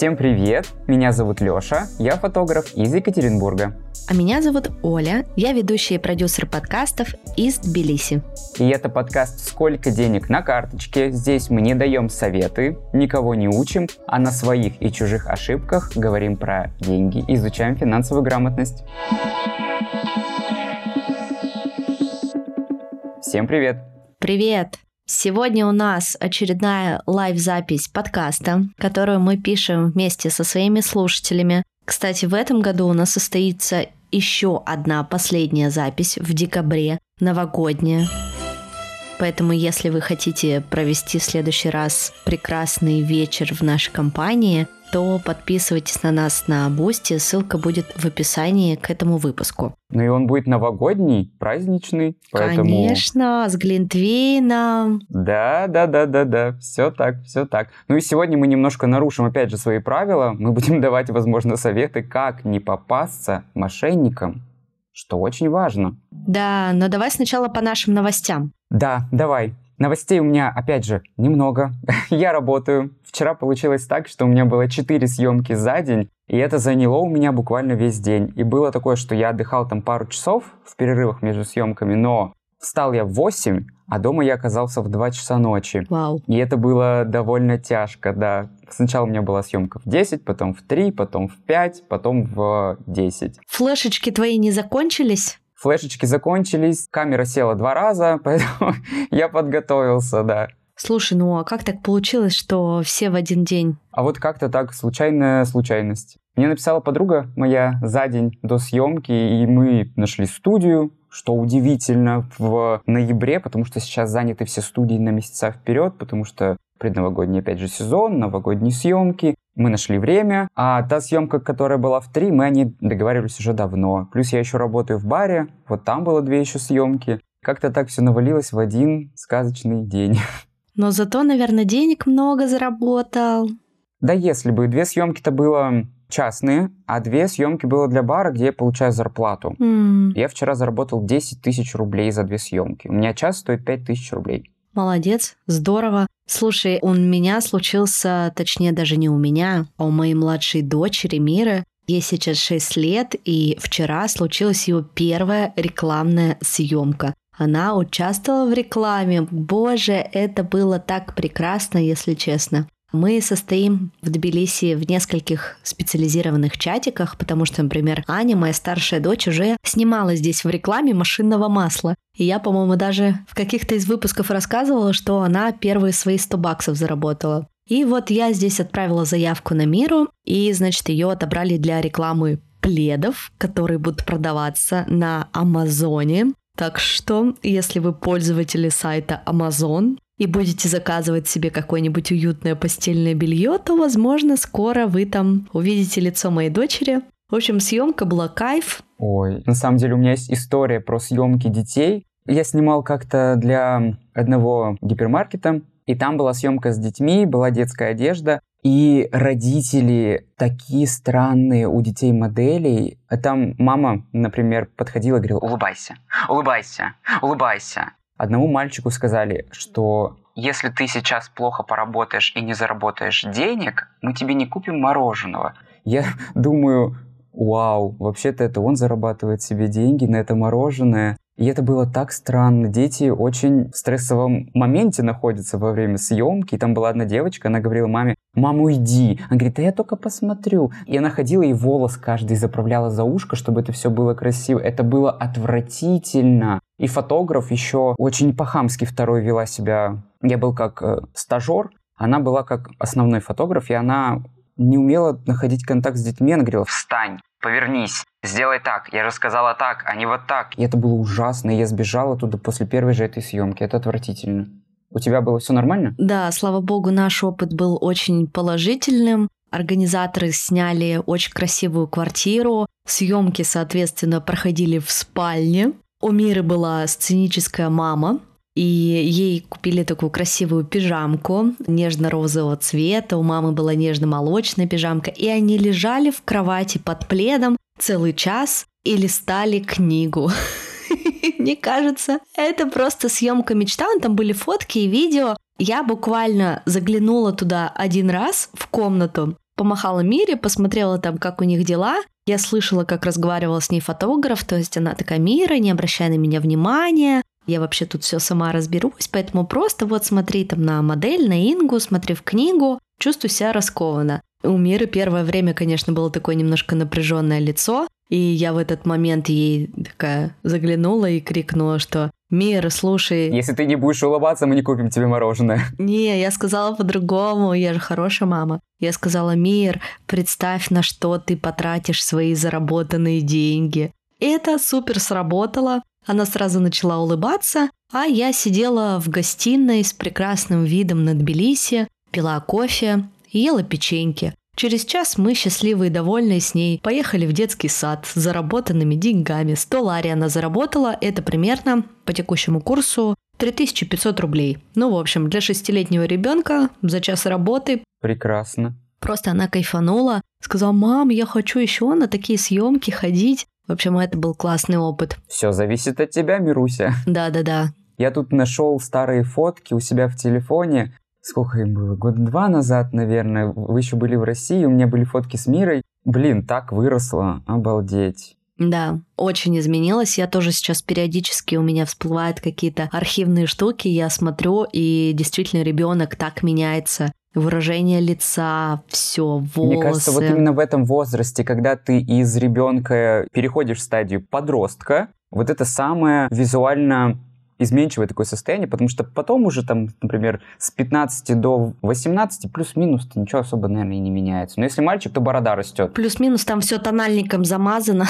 Всем привет! Меня зовут Лёша, я фотограф из Екатеринбурга. А меня зовут Оля, я ведущая и продюсер подкастов из Тбилиси. И это подкаст «Сколько денег на карточке?». Здесь мы не даем советы, никого не учим, а на своих и чужих ошибках говорим про деньги, изучаем финансовую грамотность. Всем привет! Привет! Сегодня у нас очередная лайв-запись подкаста, которую мы пишем вместе со своими слушателями. Кстати, в этом году у нас состоится еще одна последняя запись в декабре, новогодняя. Поэтому, если вы хотите провести в следующий раз прекрасный вечер в нашей компании, то подписывайтесь на нас на Бусти, ссылка будет в описании к этому выпуску. Ну и он будет новогодний, праздничный, поэтому... Конечно, с Глинтвейном. Да, да, да, да, да, все так, все так. Ну и сегодня мы немножко нарушим, опять же, свои правила. Мы будем давать, возможно, советы, как не попасться мошенникам, что очень важно. Да, но давай сначала по нашим новостям. Да, давай. Новостей у меня, опять же, немного. Я работаю. Вчера получилось так, что у меня было 4 съемки за день, и это заняло у меня буквально весь день. И было такое, что я отдыхал там пару часов в перерывах между съемками, но встал я в 8, а дома я оказался в 2 часа ночи. Вау. И это было довольно тяжко, да. Сначала у меня была съемка в 10, потом в 3, потом в 5, потом в 10. Флешечки твои не закончились? Флешечки закончились, камера села два раза, поэтому я подготовился, да. Слушай, ну а как так получилось, что все в один день? А вот как-то так, случайная случайность. Мне написала подруга моя за день до съемки, и мы нашли студию, что удивительно, в ноябре, потому что сейчас заняты все студии на месяца вперед, потому что предновогодний, опять же, сезон, новогодние съемки. Мы нашли время, а та съемка, которая была в три, мы о ней договаривались уже давно. Плюс я еще работаю в баре, вот там было две еще съемки. Как-то так все навалилось в один сказочный день. Но зато, наверное, денег много заработал. Да если бы. Две съемки-то было частные, а две съемки было для бара, где я получаю зарплату. Mm. Я вчера заработал 10 тысяч рублей за две съемки. У меня час стоит 5 тысяч рублей. Молодец, здорово. Слушай, у меня случился, точнее даже не у меня, а у моей младшей дочери Миры. Ей сейчас 6 лет, и вчера случилась ее первая рекламная съемка. Она участвовала в рекламе. Боже, это было так прекрасно, если честно. Мы состоим в Тбилиси в нескольких специализированных чатиках, потому что, например, Аня, моя старшая дочь, уже снимала здесь в рекламе машинного масла. И я, по-моему, даже в каких-то из выпусков рассказывала, что она первые свои 100 баксов заработала. И вот я здесь отправила заявку на Миру, и, значит, ее отобрали для рекламы пледов, которые будут продаваться на Амазоне. Так что, если вы пользователи сайта Amazon, и будете заказывать себе какое-нибудь уютное постельное белье, то, возможно, скоро вы там увидите лицо моей дочери. В общем, съемка была кайф. Ой, на самом деле у меня есть история про съемки детей. Я снимал как-то для одного гипермаркета, и там была съемка с детьми, была детская одежда, и родители такие странные у детей моделей. Там мама, например, подходила и говорила, улыбайся, улыбайся, улыбайся. Одному мальчику сказали, что если ты сейчас плохо поработаешь и не заработаешь денег, мы тебе не купим мороженого. Я думаю, вау, вообще-то это он зарабатывает себе деньги на это мороженое. И это было так странно. Дети очень в стрессовом моменте находятся во время съемки. И там была одна девочка, она говорила маме, мама, уйди. Она говорит, да я только посмотрю. И она ходила и волос каждый заправляла за ушко, чтобы это все было красиво. Это было отвратительно. И фотограф еще очень по-хамски второй вела себя. Я был как э, стажер, она была как основной фотограф, и она не умела находить контакт с детьми. Она говорила, встань, повернись, сделай так. Я же сказала так, а не вот так. И это было ужасно. И я сбежала туда после первой же этой съемки. Это отвратительно. У тебя было все нормально? Да, слава богу, наш опыт был очень положительным. Организаторы сняли очень красивую квартиру. Съемки, соответственно, проходили в спальне. У Миры была сценическая мама, и ей купили такую красивую пижамку нежно-розового цвета, у мамы была нежно-молочная пижамка, и они лежали в кровати под пледом целый час и листали книгу. Мне кажется, это просто съемка мечта. Там были фотки и видео. Я буквально заглянула туда один раз в комнату, помахала Мире, посмотрела там, как у них дела. Я слышала, как разговаривал с ней фотограф, то есть она такая, Мира, не обращай на меня внимания, я вообще тут все сама разберусь, поэтому просто вот смотри там на модель, на Ингу, смотри в книгу, чувствую себя раскованно. У Миры первое время, конечно, было такое немножко напряженное лицо, и я в этот момент ей такая заглянула и крикнула, что «Мир, слушай...» Если ты не будешь улыбаться, мы не купим тебе мороженое. Не, я сказала по-другому, я же хорошая мама. Я сказала «Мир, представь, на что ты потратишь свои заработанные деньги». И это супер сработало. Она сразу начала улыбаться, а я сидела в гостиной с прекрасным видом на Тбилиси, пила кофе ела печеньки. Через час мы, счастливые и довольные с ней, поехали в детский сад с заработанными деньгами. 100 лари она заработала, это примерно по текущему курсу 3500 рублей. Ну, в общем, для шестилетнего ребенка за час работы. Прекрасно. Просто она кайфанула, сказала, мам, я хочу еще на такие съемки ходить. В общем, это был классный опыт. Все зависит от тебя, Мируся. Да-да-да. Я тут нашел старые фотки у себя в телефоне сколько им было, год два назад, наверное, вы еще были в России, у меня были фотки с Мирой. Блин, так выросла, обалдеть. Да, очень изменилось. Я тоже сейчас периодически у меня всплывают какие-то архивные штуки, я смотрю, и действительно ребенок так меняется. Выражение лица, все, волосы. Мне кажется, вот именно в этом возрасте, когда ты из ребенка переходишь в стадию подростка, вот это самое визуально изменчивое такое состояние, потому что потом уже там, например, с 15 до 18 плюс-минус ничего особо, наверное, и не меняется. Но если мальчик, то борода растет. Плюс-минус там все тональником замазано.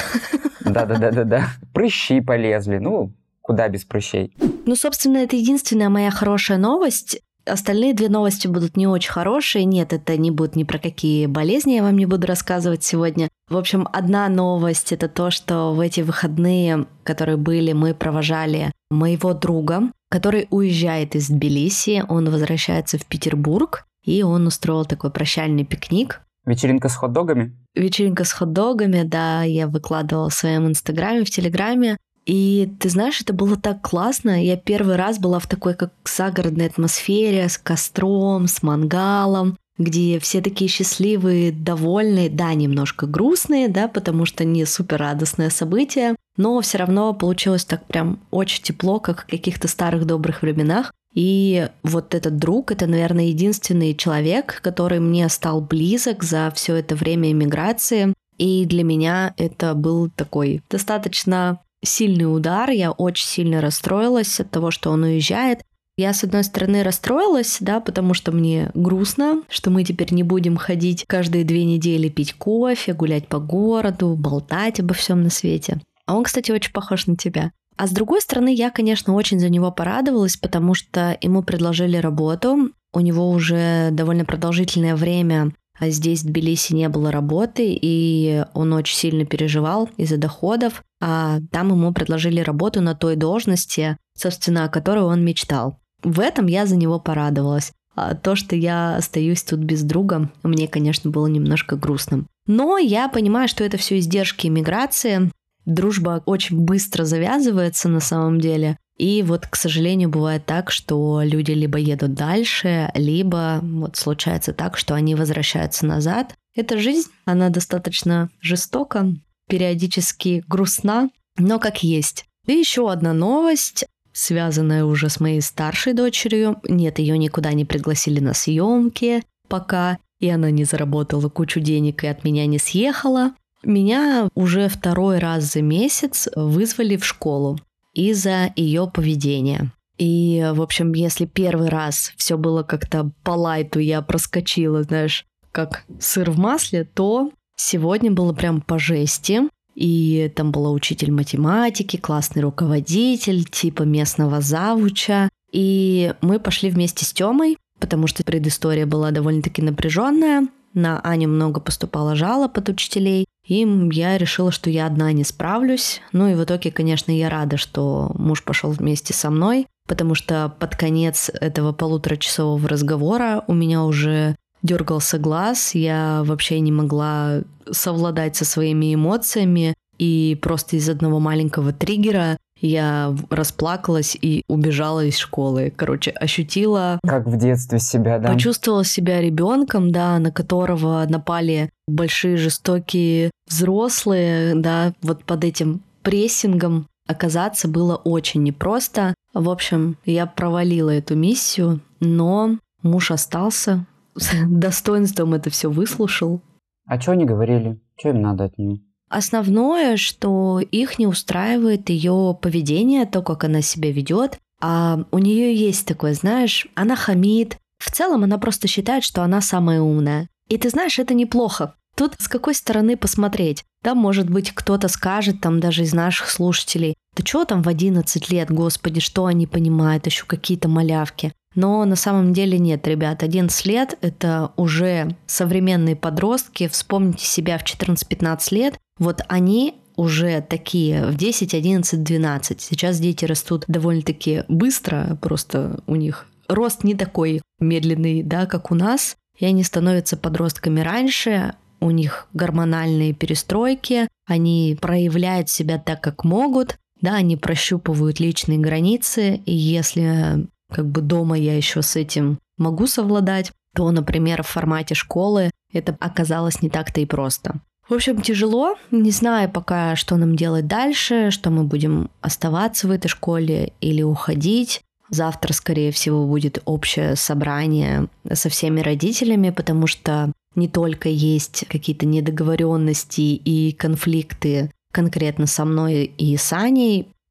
Да-да-да-да-да. Прыщи полезли. Ну, куда без прыщей. Ну, собственно, это единственная моя хорошая новость. Остальные две новости будут не очень хорошие. Нет, это не будет ни про какие болезни, я вам не буду рассказывать сегодня. В общем, одна новость — это то, что в эти выходные, которые были, мы провожали моего друга, который уезжает из Тбилиси, он возвращается в Петербург, и он устроил такой прощальный пикник. Вечеринка с хот-догами? Вечеринка с хот-догами, да, я выкладывала в своем инстаграме, в телеграме. И ты знаешь, это было так классно. Я первый раз была в такой как загородной атмосфере, с костром, с мангалом, где все такие счастливые, довольные, да, немножко грустные, да, потому что не супер радостное событие, но все равно получилось так прям очень тепло, как в каких-то старых добрых временах. И вот этот друг, это, наверное, единственный человек, который мне стал близок за все это время иммиграции. И для меня это был такой достаточно сильный удар, я очень сильно расстроилась от того, что он уезжает. Я, с одной стороны, расстроилась, да, потому что мне грустно, что мы теперь не будем ходить каждые две недели пить кофе, гулять по городу, болтать обо всем на свете. А он, кстати, очень похож на тебя. А с другой стороны, я, конечно, очень за него порадовалась, потому что ему предложили работу. У него уже довольно продолжительное время здесь в Тбилиси не было работы, и он очень сильно переживал из-за доходов. А там ему предложили работу на той должности, собственно, о которой он мечтал. В этом я за него порадовалась. А то, что я остаюсь тут без друга, мне, конечно, было немножко грустным. Но я понимаю, что это все издержки иммиграции. Дружба очень быстро завязывается на самом деле. И вот, к сожалению, бывает так, что люди либо едут дальше, либо вот случается так, что они возвращаются назад. Эта жизнь, она достаточно жестока, периодически грустна, но как есть. И еще одна новость, связанная уже с моей старшей дочерью. Нет, ее никуда не пригласили на съемки пока, и она не заработала кучу денег и от меня не съехала. Меня уже второй раз за месяц вызвали в школу из-за ее поведения. И, в общем, если первый раз все было как-то по лайту, я проскочила, знаешь, как сыр в масле, то сегодня было прям по жести. И там была учитель математики, классный руководитель, типа местного завуча. И мы пошли вместе с Тёмой, потому что предыстория была довольно-таки напряженная. На Аню много поступало жалоб от учителей. И я решила, что я одна не справлюсь. Ну и в итоге, конечно, я рада, что муж пошел вместе со мной, потому что под конец этого полуторачасового разговора у меня уже дергался глаз, я вообще не могла совладать со своими эмоциями, и просто из одного маленького триггера я расплакалась и убежала из школы. Короче, ощутила... Как в детстве себя, да? Почувствовала себя ребенком, да, на которого напали большие жестокие взрослые, да, вот под этим прессингом оказаться было очень непросто. В общем, я провалила эту миссию, но муж остался, с достоинством это все выслушал. А что они говорили? Что им надо от нее? Основное, что их не устраивает ее поведение, то, как она себя ведет. А у нее есть такое, знаешь, она хамит. В целом она просто считает, что она самая умная. И ты знаешь, это неплохо. Тут с какой стороны посмотреть? Да, может быть, кто-то скажет, там даже из наших слушателей, да что там в 11 лет, господи, что они понимают, еще какие-то малявки. Но на самом деле нет, ребят, 11 лет — это уже современные подростки. Вспомните себя в 14-15 лет. Вот они уже такие в 10, 11, 12. Сейчас дети растут довольно-таки быстро, просто у них рост не такой медленный, да, как у нас, и они становятся подростками раньше, у них гормональные перестройки, они проявляют себя так, как могут, да, они прощупывают личные границы, и если как бы дома я еще с этим могу совладать, то, например, в формате школы это оказалось не так-то и просто. В общем, тяжело, не знаю пока, что нам делать дальше, что мы будем оставаться в этой школе или уходить. Завтра, скорее всего, будет общее собрание со всеми родителями, потому что не только есть какие-то недоговоренности и конфликты конкретно со мной и с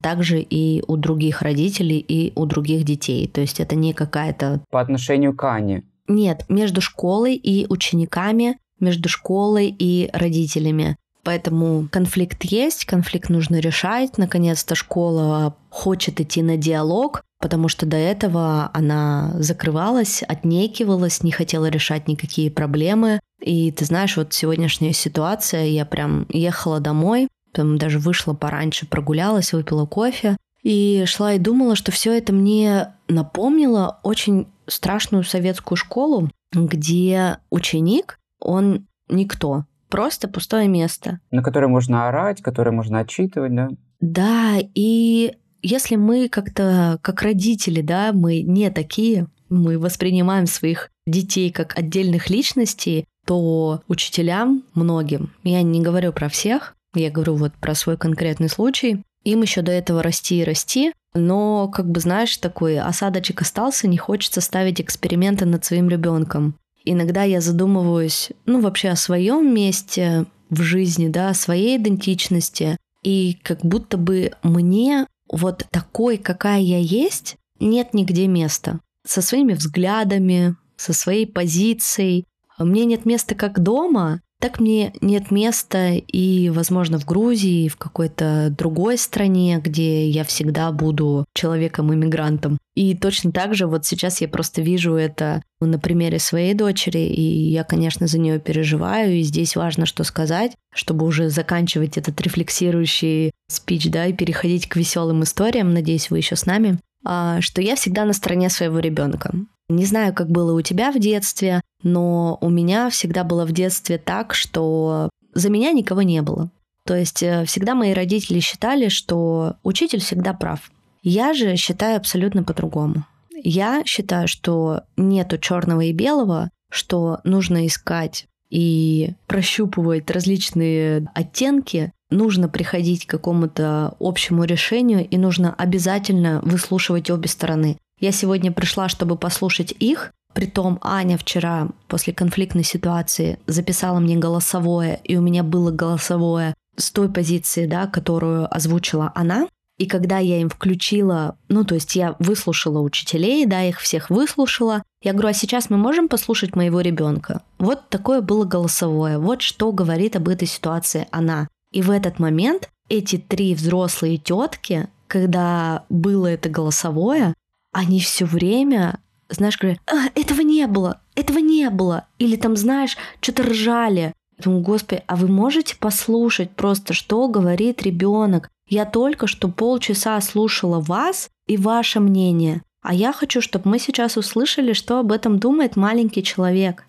также и у других родителей и у других детей. То есть это не какая-то... По отношению к Ане. Нет, между школой и учениками, между школой и родителями. Поэтому конфликт есть, конфликт нужно решать. Наконец-то школа хочет идти на диалог, потому что до этого она закрывалась, отнекивалась, не хотела решать никакие проблемы. И ты знаешь, вот сегодняшняя ситуация, я прям ехала домой, там даже вышла пораньше, прогулялась, выпила кофе. И шла и думала, что все это мне напомнило очень страшную советскую школу, где ученик, он никто, просто пустое место. На которое можно орать, которое можно отчитывать, да? Да, и если мы как-то, как родители, да, мы не такие, мы воспринимаем своих детей как отдельных личностей, то учителям многим, я не говорю про всех, я говорю вот про свой конкретный случай. Им еще до этого расти и расти, но, как бы, знаешь, такой осадочек остался, не хочется ставить эксперименты над своим ребенком. Иногда я задумываюсь, ну, вообще о своем месте в жизни, да, о своей идентичности, и как будто бы мне вот такой, какая я есть, нет нигде места. Со своими взглядами, со своей позицией. Мне нет места как дома, так мне нет места и, возможно, в Грузии, в какой-то другой стране, где я всегда буду человеком-иммигрантом. И точно так же вот сейчас я просто вижу это на примере своей дочери, и я, конечно, за нее переживаю, и здесь важно что сказать, чтобы уже заканчивать этот рефлексирующий спич, да, и переходить к веселым историям, надеюсь, вы еще с нами, а, что я всегда на стороне своего ребенка. Не знаю, как было у тебя в детстве, но у меня всегда было в детстве так, что за меня никого не было. То есть э, всегда мои родители считали, что учитель всегда прав. Я же считаю абсолютно по-другому. Я считаю, что нету черного и белого, что нужно искать и прощупывать различные оттенки, нужно приходить к какому-то общему решению и нужно обязательно выслушивать обе стороны. Я сегодня пришла, чтобы послушать их. Притом Аня вчера после конфликтной ситуации записала мне голосовое, и у меня было голосовое с той позиции, да, которую озвучила она. И когда я им включила, ну, то есть я выслушала учителей, да, их всех выслушала, я говорю, а сейчас мы можем послушать моего ребенка? Вот такое было голосовое, вот что говорит об этой ситуации она. И в этот момент эти три взрослые тетки, когда было это голосовое, они все время, знаешь, говорят, а, этого не было, этого не было. Или там, знаешь, что-то ржали. Я думаю, господи, а вы можете послушать просто, что говорит ребенок? Я только что полчаса слушала вас и ваше мнение. А я хочу, чтобы мы сейчас услышали, что об этом думает маленький человек.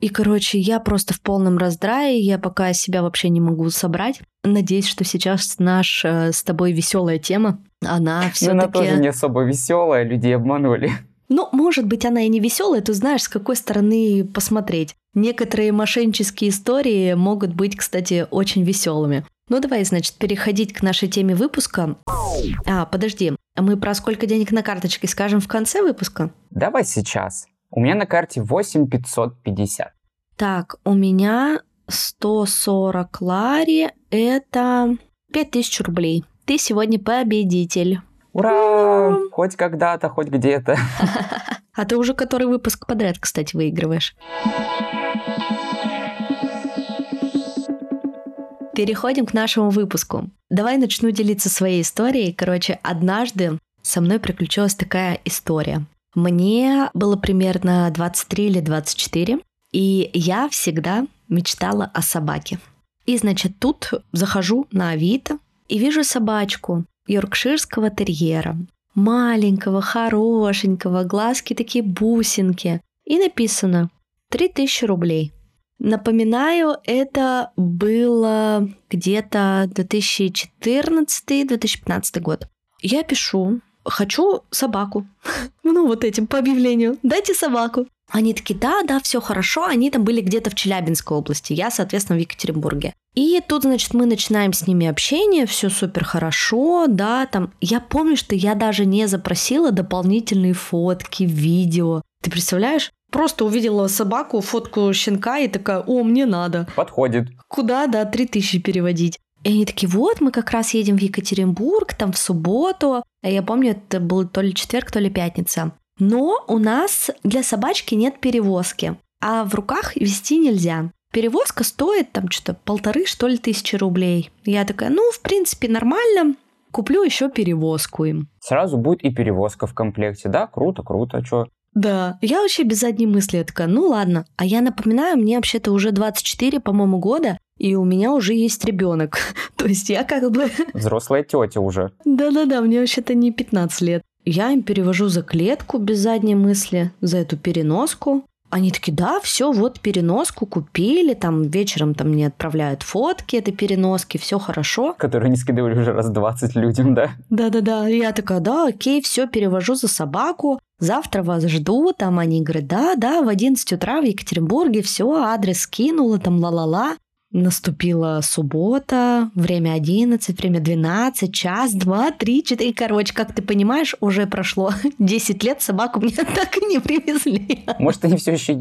И, короче, я просто в полном раздрае, я пока себя вообще не могу собрать. Надеюсь, что сейчас наш э, с тобой веселая тема, она все-таки... Она тоже не особо веселая, людей обманули. Ну, может быть, она и не веселая, ты знаешь, с какой стороны посмотреть. Некоторые мошеннические истории могут быть, кстати, очень веселыми. Ну давай, значит, переходить к нашей теме выпуска. А, подожди, мы про сколько денег на карточке скажем в конце выпуска? Давай сейчас. У меня на карте 8550. Так, у меня 140 лари, это 5000 рублей. Ты сегодня победитель. Ура! Ура! Хоть когда-то, хоть где-то. А ты уже который выпуск подряд, кстати, выигрываешь. Переходим к нашему выпуску. Давай начну делиться своей историей. Короче, однажды со мной приключилась такая история. Мне было примерно 23 или 24, и я всегда мечтала о собаке. И, значит, тут захожу на Авито и вижу собачку йоркширского терьера. Маленького, хорошенького, глазки такие бусинки. И написано 3000 рублей. Напоминаю, это было где-то 2014-2015 год. Я пишу, хочу собаку. ну, вот этим по объявлению. Дайте собаку. Они такие, да, да, все хорошо. Они там были где-то в Челябинской области. Я, соответственно, в Екатеринбурге. И тут, значит, мы начинаем с ними общение, все супер хорошо, да, там. Я помню, что я даже не запросила дополнительные фотки, видео. Ты представляешь? Просто увидела собаку, фотку щенка и такая, о, мне надо. Подходит. Куда, да, три тысячи переводить. И они такие, вот, мы как раз едем в Екатеринбург, там в субботу. А я помню, это был то ли четверг, то ли пятница. Но у нас для собачки нет перевозки, а в руках вести нельзя. Перевозка стоит там что-то полторы, что ли, тысячи рублей. Я такая, ну, в принципе, нормально, куплю еще перевозку им. Сразу будет и перевозка в комплекте, да? Круто, круто, а что? Да, я вообще без задней мысли я такая, ну ладно. А я напоминаю, мне вообще-то уже 24, по-моему, года, и у меня уже есть ребенок. То есть я как бы... Взрослая тетя уже. Да-да-да, мне вообще-то не 15 лет. Я им перевожу за клетку без задней мысли, за эту переноску. Они такие, да, все, вот переноску купили, там вечером там мне отправляют фотки этой переноски, все хорошо. Которые они скидывали уже раз 20 людям, да? Да-да-да, я такая, да, окей, все, перевожу за собаку, завтра вас жду, там они говорят, да, да, в 11 утра в Екатеринбурге, все, адрес скинула, там ла-ла-ла. Наступила суббота, время 11, время 12, час, два, три, четыре. Короче, как ты понимаешь, уже прошло 10 лет, собаку мне так и не привезли. Может, они все еще...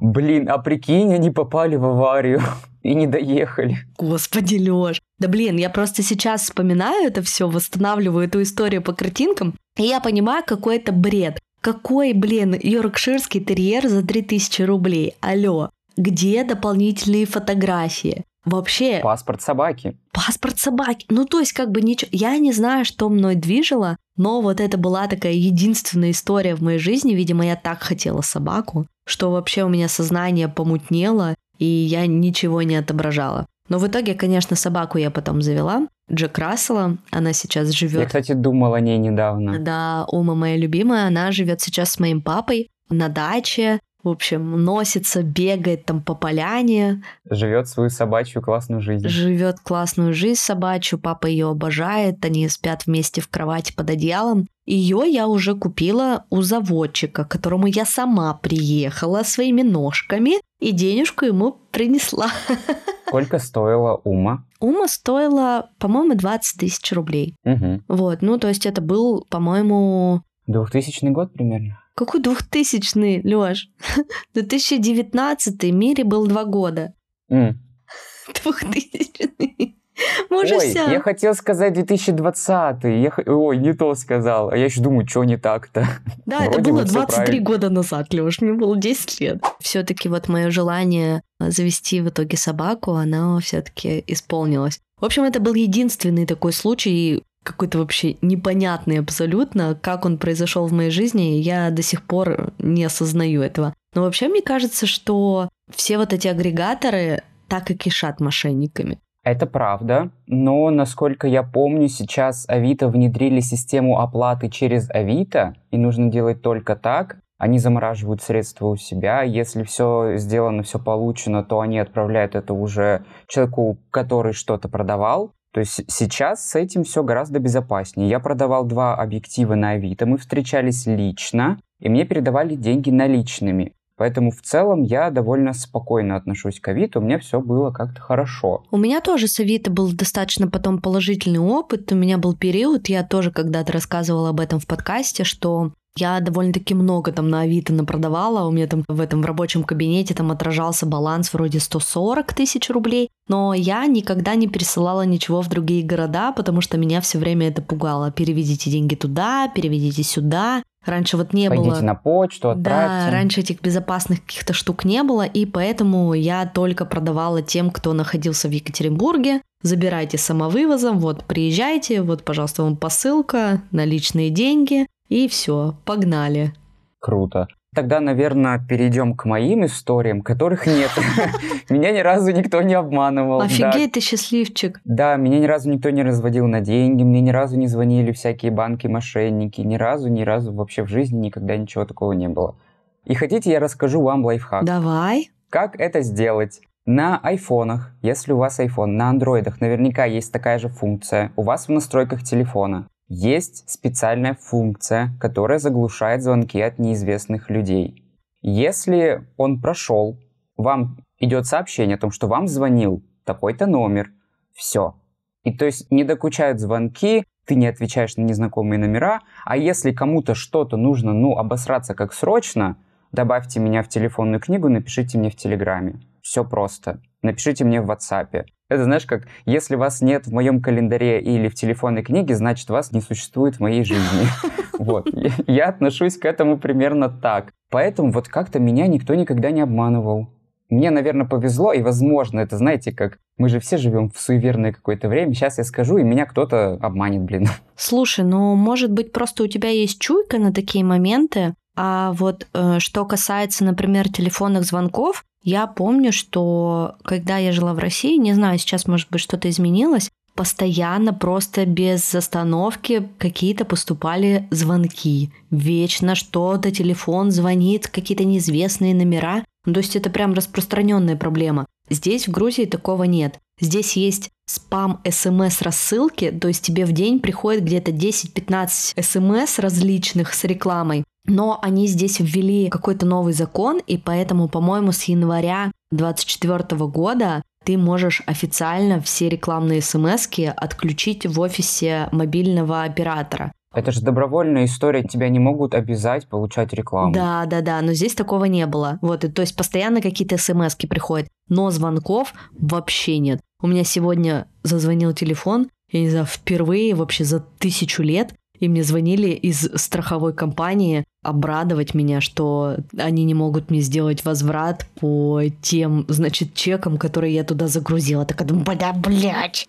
Блин, а прикинь, они попали в аварию и не доехали. Господи, Лёш. Да блин, я просто сейчас вспоминаю это все, восстанавливаю эту историю по картинкам, и я понимаю, какой это бред. Какой, блин, йоркширский терьер за 3000 рублей? Алло где дополнительные фотографии. Вообще... Паспорт собаки. Паспорт собаки. Ну, то есть, как бы ничего... Я не знаю, что мной движило, но вот это была такая единственная история в моей жизни. Видимо, я так хотела собаку, что вообще у меня сознание помутнело, и я ничего не отображала. Но в итоге, конечно, собаку я потом завела. Джек Рассела, она сейчас живет. Я, кстати, думал о ней недавно. Да, Ума моя любимая, она живет сейчас с моим папой на даче в общем, носится, бегает там по поляне. Живет свою собачью классную жизнь. Живет классную жизнь собачью, папа ее обожает, они спят вместе в кровати под одеялом. Ее я уже купила у заводчика, к которому я сама приехала своими ножками и денежку ему принесла. Сколько стоила Ума? Ума стоила, по-моему, 20 тысяч рублей. Угу. Вот, ну, то есть это был, по-моему... 2000 год примерно? Какой двухтысячный, Лёш? 2019 Мире был два года. Двухтысячный. Ой, я хотел сказать 2020. Я... Ой, не то сказал. А я еще думаю, что не так-то. Да, это было 23 года назад, Леш, мне было 10 лет. Все-таки вот мое желание завести в итоге собаку, оно все-таки исполнилось. В общем, это был единственный такой случай, какой-то вообще непонятный абсолютно, как он произошел в моей жизни, я до сих пор не осознаю этого. Но вообще мне кажется, что все вот эти агрегаторы так и кишат мошенниками. Это правда, но, насколько я помню, сейчас Авито внедрили систему оплаты через Авито, и нужно делать только так. они замораживают средства у себя. Если все сделано, все получено, то они отправляют это уже человеку, который что-то продавал. То есть сейчас с этим все гораздо безопаснее. Я продавал два объектива на Авито, мы встречались лично, и мне передавали деньги наличными. Поэтому в целом я довольно спокойно отношусь к Авито, у меня все было как-то хорошо. У меня тоже с Авито был достаточно потом положительный опыт. У меня был период, я тоже когда-то рассказывала об этом в подкасте, что я довольно-таки много там на Авито напродавала. У меня там в этом в рабочем кабинете там отражался баланс вроде 140 тысяч рублей. Но я никогда не пересылала ничего в другие города, потому что меня все время это пугало. Переведите деньги туда, переведите сюда. Раньше вот не Пойдите было... Пойдите на почту, отправьте. Да, раньше этих безопасных каких-то штук не было, и поэтому я только продавала тем, кто находился в Екатеринбурге. Забирайте самовывозом, вот приезжайте, вот, пожалуйста, вам посылка, наличные деньги, и все, погнали. Круто. Тогда, наверное, перейдем к моим историям, которых нет. Меня ни разу никто не обманывал. Офигеть, ты счастливчик. Да, меня ни разу никто не разводил на деньги, мне ни разу не звонили всякие банки-мошенники, ни разу, ни разу вообще в жизни никогда ничего такого не было. И хотите, я расскажу вам лайфхак. Давай. Как это сделать? На айфонах, если у вас iPhone, на андроидах наверняка есть такая же функция. У вас в настройках телефона есть специальная функция, которая заглушает звонки от неизвестных людей. Если он прошел, вам идет сообщение о том, что вам звонил такой-то номер, все. И то есть не докучают звонки, ты не отвечаешь на незнакомые номера, а если кому-то что-то нужно, ну, обосраться как срочно, добавьте меня в телефонную книгу, напишите мне в Телеграме. Все просто. Напишите мне в WhatsApp. Это знаешь, как если вас нет в моем календаре или в телефонной книге, значит вас не существует в моей жизни. Вот. Я отношусь к этому примерно так. Поэтому вот как-то меня никто никогда не обманывал. Мне, наверное, повезло, и, возможно, это, знаете, как мы же все живем в суеверное какое-то время. Сейчас я скажу, и меня кто-то обманет, блин. Слушай, ну, может быть, просто у тебя есть чуйка на такие моменты, а вот э, что касается, например, телефонных звонков, я помню, что когда я жила в России, не знаю, сейчас, может быть, что-то изменилось, постоянно просто без остановки какие-то поступали звонки. Вечно что-то, телефон звонит, какие-то неизвестные номера. Ну, то есть это прям распространенная проблема. Здесь в Грузии такого нет. Здесь есть спам смс рассылки, то есть тебе в день приходит где-то 10-15 смс различных с рекламой. Но они здесь ввели какой-то новый закон, и поэтому, по-моему, с января 2024 года ты можешь официально все рекламные смс отключить в офисе мобильного оператора. Это же добровольная история, тебя не могут обязать получать рекламу. Да, да, да, но здесь такого не было. Вот, и, то есть постоянно какие-то смс приходят, но звонков вообще нет. У меня сегодня зазвонил телефон, я не знаю, впервые вообще за тысячу лет и мне звонили из страховой компании обрадовать меня, что они не могут мне сделать возврат по тем, значит, чекам, которые я туда загрузила. Так я думаю, бля, блядь.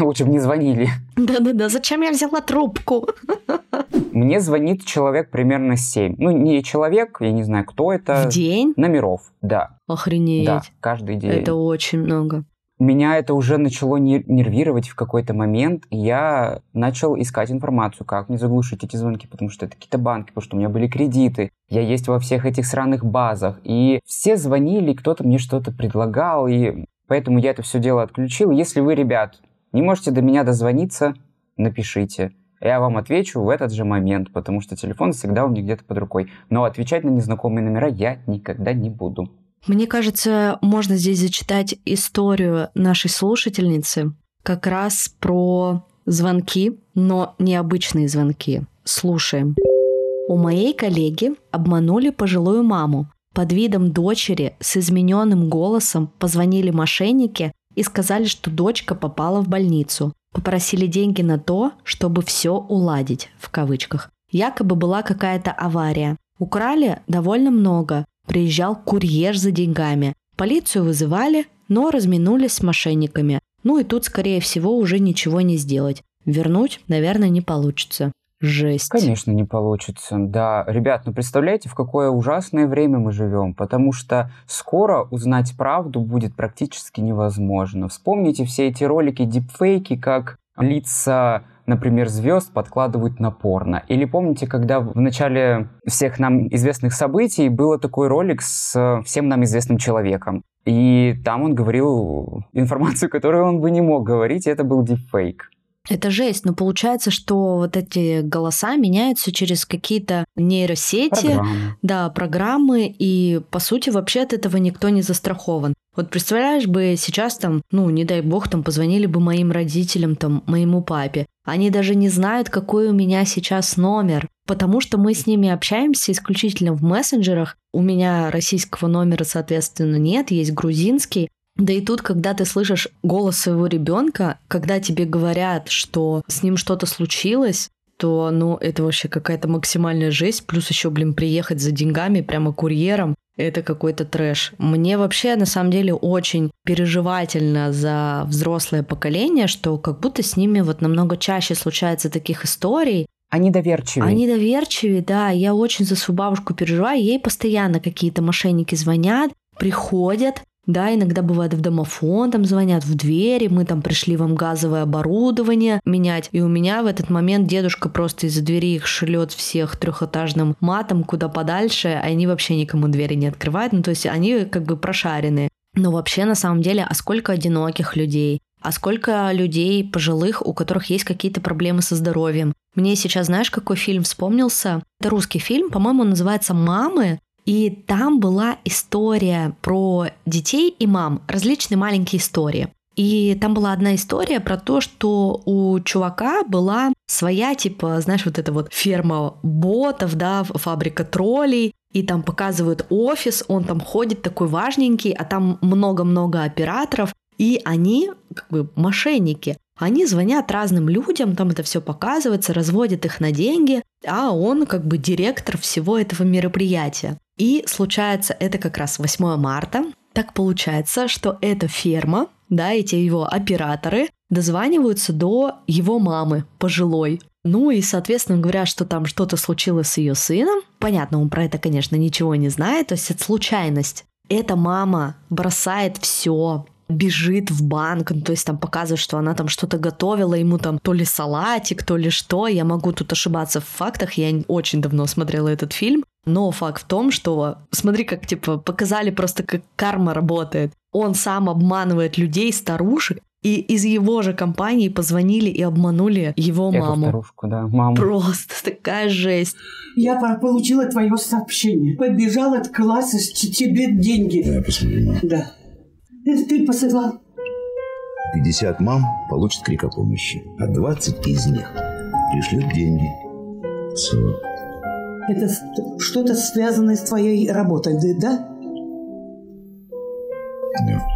Лучше бы не звонили. Да-да-да, зачем я взяла трубку? Мне звонит человек примерно 7. Ну, не человек, я не знаю, кто это. В день? Номеров, да. Охренеть. Да, каждый день. Это очень много меня это уже начало нервировать в какой-то момент, я начал искать информацию, как мне заглушить эти звонки, потому что это какие-то банки, потому что у меня были кредиты, я есть во всех этих сраных базах, и все звонили, кто-то мне что-то предлагал, и поэтому я это все дело отключил. Если вы, ребят, не можете до меня дозвониться, напишите. Я вам отвечу в этот же момент, потому что телефон всегда у меня где-то под рукой. Но отвечать на незнакомые номера я никогда не буду. Мне кажется, можно здесь зачитать историю нашей слушательницы как раз про звонки, но необычные звонки. Слушаем. У моей коллеги обманули пожилую маму. Под видом дочери с измененным голосом позвонили мошенники и сказали, что дочка попала в больницу. Попросили деньги на то, чтобы все уладить, в кавычках. Якобы была какая-то авария. Украли довольно много, Приезжал курьер за деньгами. Полицию вызывали, но разминулись с мошенниками. Ну и тут, скорее всего, уже ничего не сделать. Вернуть, наверное, не получится. Жесть. Конечно, не получится. Да, ребят, ну представляете, в какое ужасное время мы живем, потому что скоро узнать правду будет практически невозможно. Вспомните все эти ролики дипфейки, как лица например, звезд подкладывают на порно. Или помните, когда в начале всех нам известных событий было такой ролик с всем нам известным человеком. И там он говорил информацию, которую он бы не мог говорить, и это был дипфейк. Это жесть, но получается, что вот эти голоса меняются через какие-то нейросети, программы. да, программы, и по сути вообще от этого никто не застрахован. Вот представляешь бы сейчас там, ну, не дай бог, там позвонили бы моим родителям, там, моему папе. Они даже не знают, какой у меня сейчас номер, потому что мы с ними общаемся исключительно в мессенджерах. У меня российского номера, соответственно, нет, есть грузинский. Да и тут, когда ты слышишь голос своего ребенка, когда тебе говорят, что с ним что-то случилось, то, ну, это вообще какая-то максимальная жесть. Плюс еще, блин, приехать за деньгами прямо курьером. Это какой-то трэш. Мне вообще, на самом деле, очень переживательно за взрослое поколение, что как будто с ними вот намного чаще случается таких историй. Они доверчивее. Они доверчивее, да. Я очень за свою бабушку переживаю. Ей постоянно какие-то мошенники звонят, приходят, да, иногда бывает в домофон, там звонят в двери, мы там пришли вам газовое оборудование менять. И у меня в этот момент дедушка просто из-за двери их шлет всех трехэтажным матом куда подальше, а они вообще никому двери не открывают. Ну, то есть они как бы прошаренные. Но вообще, на самом деле, а сколько одиноких людей? А сколько людей пожилых, у которых есть какие-то проблемы со здоровьем? Мне сейчас, знаешь, какой фильм вспомнился? Это русский фильм, по-моему, называется «Мамы». И там была история про детей и мам, различные маленькие истории. И там была одна история про то, что у чувака была своя, типа, знаешь, вот эта вот ферма ботов, да, фабрика троллей, и там показывают офис, он там ходит такой важненький, а там много-много операторов, и они как бы мошенники. Они звонят разным людям, там это все показывается, разводят их на деньги, а он как бы директор всего этого мероприятия. И случается это как раз 8 марта. Так получается, что эта ферма, да, эти его операторы дозваниваются до его мамы пожилой. Ну и, соответственно, говорят, что там что-то случилось с ее сыном. Понятно, он про это, конечно, ничего не знает, то есть это случайность. Эта мама бросает все, бежит в банк, ну, то есть там показывает, что она там что-то готовила, ему там то ли салатик, то ли что. Я могу тут ошибаться в фактах, я очень давно смотрела этот фильм. Но факт в том, что смотри, как типа показали просто, как карма работает. Он сам обманывает людей, старушек, и из его же компании позвонили и обманули его Эту маму. старушку, да, маму. Просто такая жесть. Я получила твое сообщение. Побежала от класса с тебе деньги. Да, я посмотрю. Да. Это ты посылал. 50 мам получат крик о помощи, а 20 из них пришлют деньги. Все. Это что-то связанное с твоей работой, да? Да.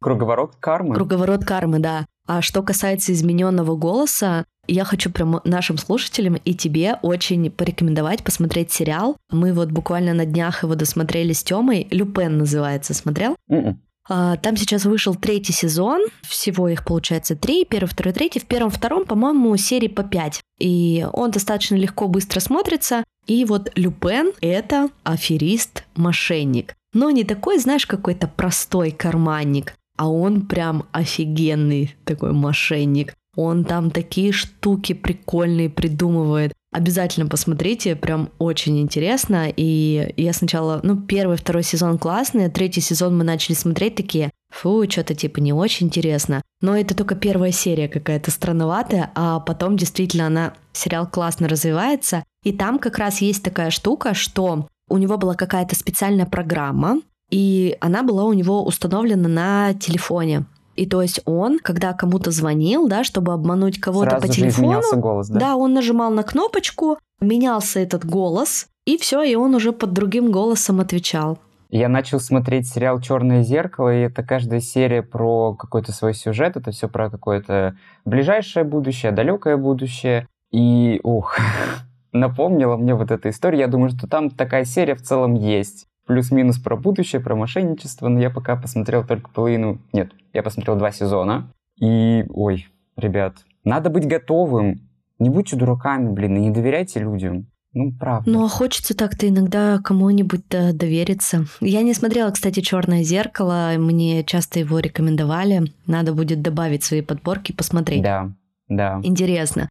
Круговорот кармы. Круговорот кармы, да. А что касается измененного голоса, я хочу прям нашим слушателям и тебе очень порекомендовать посмотреть сериал. Мы вот буквально на днях его досмотрели с Тёмой. «Люпен» называется. Смотрел? Mm-mm. А, Там сейчас вышел третий сезон, всего их получается три, первый, второй, третий. В первом, втором, по-моему, серии по пять. И он достаточно легко, быстро смотрится. И вот Люпен — это аферист-мошенник. Но не такой, знаешь, какой-то простой карманник, а он прям офигенный такой мошенник. Он там такие штуки прикольные придумывает. Обязательно посмотрите, прям очень интересно. И я сначала, ну, первый, второй сезон классный, а третий сезон мы начали смотреть такие, фу, что-то типа не очень интересно. Но это только первая серия какая-то странноватая, а потом действительно она, сериал классно развивается. И там как раз есть такая штука, что у него была какая-то специальная программа, и она была у него установлена на телефоне. И то есть он, когда кому-то звонил, да, чтобы обмануть кого-то по телефону, голос, да? да, он нажимал на кнопочку, менялся этот голос, и все, и он уже под другим голосом отвечал. Я начал смотреть сериал «Черное зеркало», и это каждая серия про какой-то свой сюжет, это все про какое-то ближайшее будущее, далекое будущее. И, ух, напомнила мне вот эта история. Я думаю, что там такая серия в целом есть. Плюс-минус про будущее, про мошенничество, но я пока посмотрел только половину... Нет, я посмотрел два сезона. И, ой, ребят, надо быть готовым. Не будьте дураками, блин, и не доверяйте людям. Ну, правда. Ну, а хочется так-то иногда кому-нибудь довериться. Я не смотрела, кстати, Черное зеркало. Мне часто его рекомендовали. Надо будет добавить свои подборки, посмотреть. Да. Да. Интересно.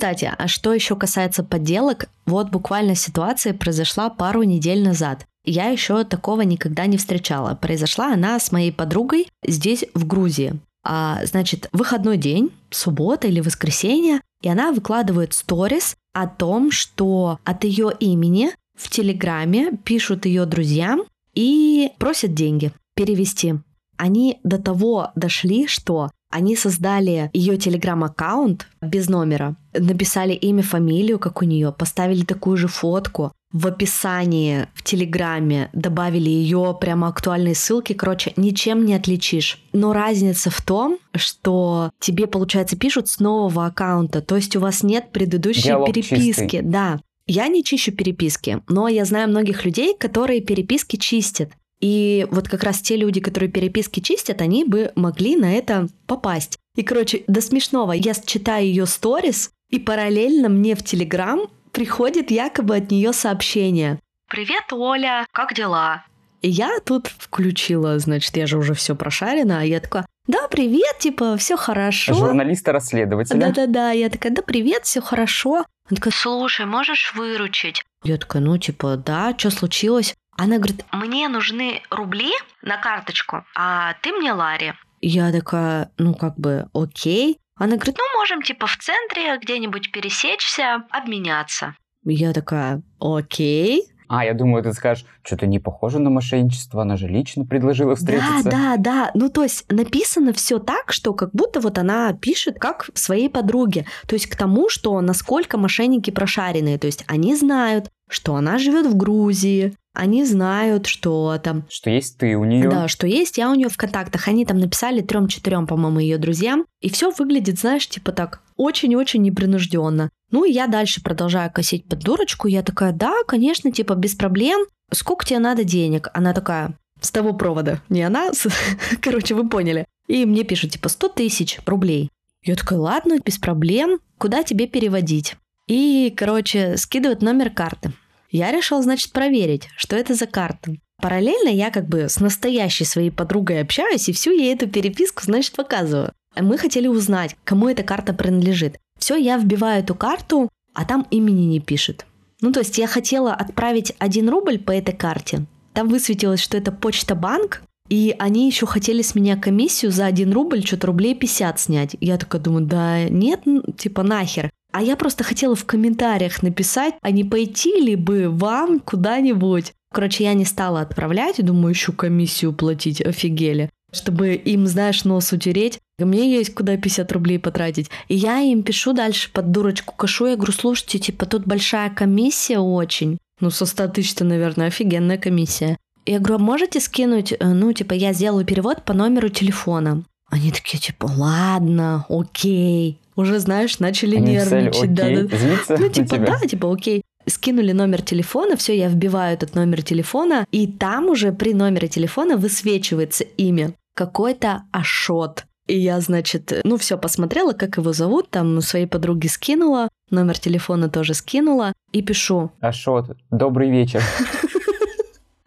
Кстати, а что еще касается подделок, вот буквально ситуация произошла пару недель назад. Я еще такого никогда не встречала. Произошла она с моей подругой здесь, в Грузии. А, значит, выходной день, суббота или воскресенье, и она выкладывает сторис о том, что от ее имени в Телеграме пишут ее друзьям и просят деньги перевести. Они до того дошли, что они создали ее телеграм-аккаунт без номера, написали имя, фамилию, как у нее, поставили такую же фотку, в описании в Телеграме добавили ее прямо актуальные ссылки. Короче, ничем не отличишь. Но разница в том, что тебе, получается, пишут с нового аккаунта. То есть у вас нет предыдущей Диалог переписки. чистый. Да. Я не чищу переписки, но я знаю многих людей, которые переписки чистят. И вот как раз те люди, которые переписки чистят, они бы могли на это попасть. И, короче, до смешного, я читаю ее сторис, и параллельно мне в Телеграм приходит якобы от нее сообщение. «Привет, Оля, как дела?» И я тут включила, значит, я же уже все прошарена, а я такая, да, привет, типа, все хорошо. Журналиста-расследователя. Да-да-да, я такая, да, привет, все хорошо. Она такая, слушай, можешь выручить? Я такая, ну, типа, да, что случилось? Она говорит, мне нужны рубли на карточку, а ты мне Ларе. Я такая, ну, как бы, окей. Она говорит, ну, можем, типа, в центре где-нибудь пересечься, обменяться. Я такая, окей. А, я думаю, ты скажешь, что-то не похоже на мошенничество, она же лично предложила встретиться. Да, да, да. Ну, то есть написано все так, что как будто вот она пишет как своей подруге. То есть к тому, что насколько мошенники прошаренные. То есть они знают, что она живет в Грузии, они знают, что там... Что есть ты у нее. Да, что есть я у нее в контактах. Они там написали трем-четырем, по-моему, ее друзьям. И все выглядит, знаешь, типа так очень-очень непринужденно. Ну, и я дальше продолжаю косить под дурочку. Я такая, да, конечно, типа без проблем. Сколько тебе надо денег? Она такая, с того провода. Не она, с... короче, вы поняли. И мне пишут, типа, 100 тысяч рублей. Я такая, ладно, без проблем. Куда тебе переводить? И, короче, скидывают номер карты. Я решил, значит, проверить, что это за карта. Параллельно я как бы с настоящей своей подругой общаюсь и всю ей эту переписку, значит, показываю. Мы хотели узнать, кому эта карта принадлежит. Все, я вбиваю эту карту, а там имени не пишет. Ну, то есть я хотела отправить 1 рубль по этой карте. Там высветилось, что это почта банк, и они еще хотели с меня комиссию за 1 рубль, что-то рублей 50 снять. Я такая думаю, да нет, ну, типа нахер. А я просто хотела в комментариях написать, а не пойти ли бы вам куда-нибудь. Короче, я не стала отправлять, думаю, еще комиссию платить, офигели. Чтобы им, знаешь, нос утереть. Мне есть куда 50 рублей потратить. И я им пишу дальше под дурочку кашу. Я говорю, слушайте, типа, тут большая комиссия очень. Ну, со 100 тысяч-то, наверное, офигенная комиссия. Я говорю, а можете скинуть, э, ну, типа, я сделаю перевод по номеру телефона. Они такие, типа, ладно, окей. Уже, знаешь, начали Они нервничать. да, да. Ну, типа, да, типа, окей. Скинули номер телефона, все, я вбиваю этот номер телефона, и там уже при номере телефона высвечивается имя. Какой-то Ашот. И я, значит, ну все, посмотрела, как его зовут, там своей подруге скинула, номер телефона тоже скинула, и пишу. Ашот, добрый вечер.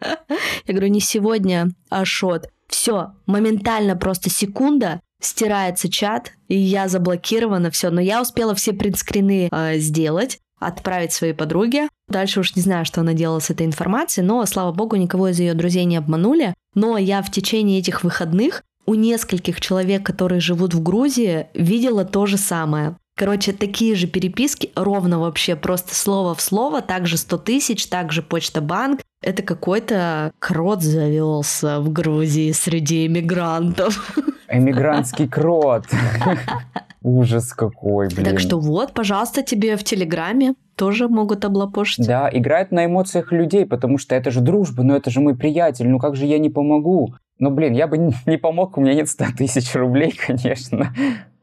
Я говорю, не сегодня, Ашот. Все, моментально просто секунда, стирается чат, и я заблокирована, все. Но я успела все принтскрины э, сделать, отправить своей подруге. Дальше уж не знаю, что она делала с этой информацией, но, слава богу, никого из ее друзей не обманули. Но я в течение этих выходных у нескольких человек, которые живут в Грузии, видела то же самое. Короче, такие же переписки, ровно вообще просто слово в слово, также 100 тысяч, также Почта Банк. Это какой-то крот завелся в Грузии среди иммигрантов. Эмигрантский крот. Ужас какой, блин. Так что вот, пожалуйста, тебе в Телеграме тоже могут облапошить. Да, играет на эмоциях людей, потому что это же дружба, ну это же мой приятель, ну как же я не помогу? Ну, блин, я бы не- не помог, у меня нет 100 тысяч рублей, конечно.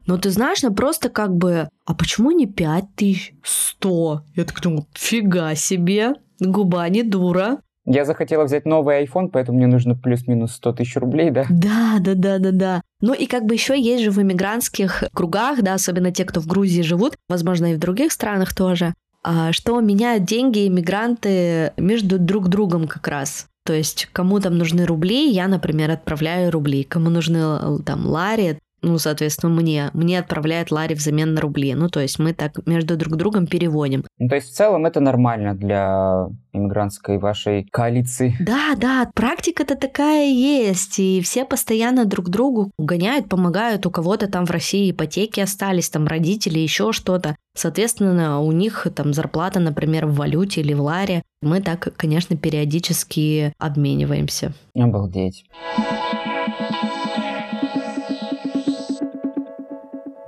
Но ты знаешь, ну просто как бы, а почему не 5 тысяч? 100. Я так думаю, фига себе, губа не дура. Я захотела взять новый iPhone, поэтому мне нужно плюс-минус 100 тысяч рублей, да? Да, да, да, да, да. Ну и как бы еще есть же в иммигрантских кругах, да, особенно те, кто в Грузии живут, возможно, и в других странах тоже, а, что меняют деньги иммигранты между друг другом как раз. То есть кому там нужны рубли, я, например, отправляю рубли. Кому нужны э, там лари, ну, соответственно, мне. Мне отправляет Ларри взамен на рубли. Ну, то есть мы так между друг другом переводим. Ну, то есть в целом это нормально для иммигрантской вашей коалиции. Да, да, практика-то такая есть. И все постоянно друг другу гоняют, помогают. У кого-то там в России ипотеки остались, там родители, еще что-то. Соответственно, у них там зарплата, например, в валюте или в ларе. Мы так, конечно, периодически обмениваемся. Обалдеть.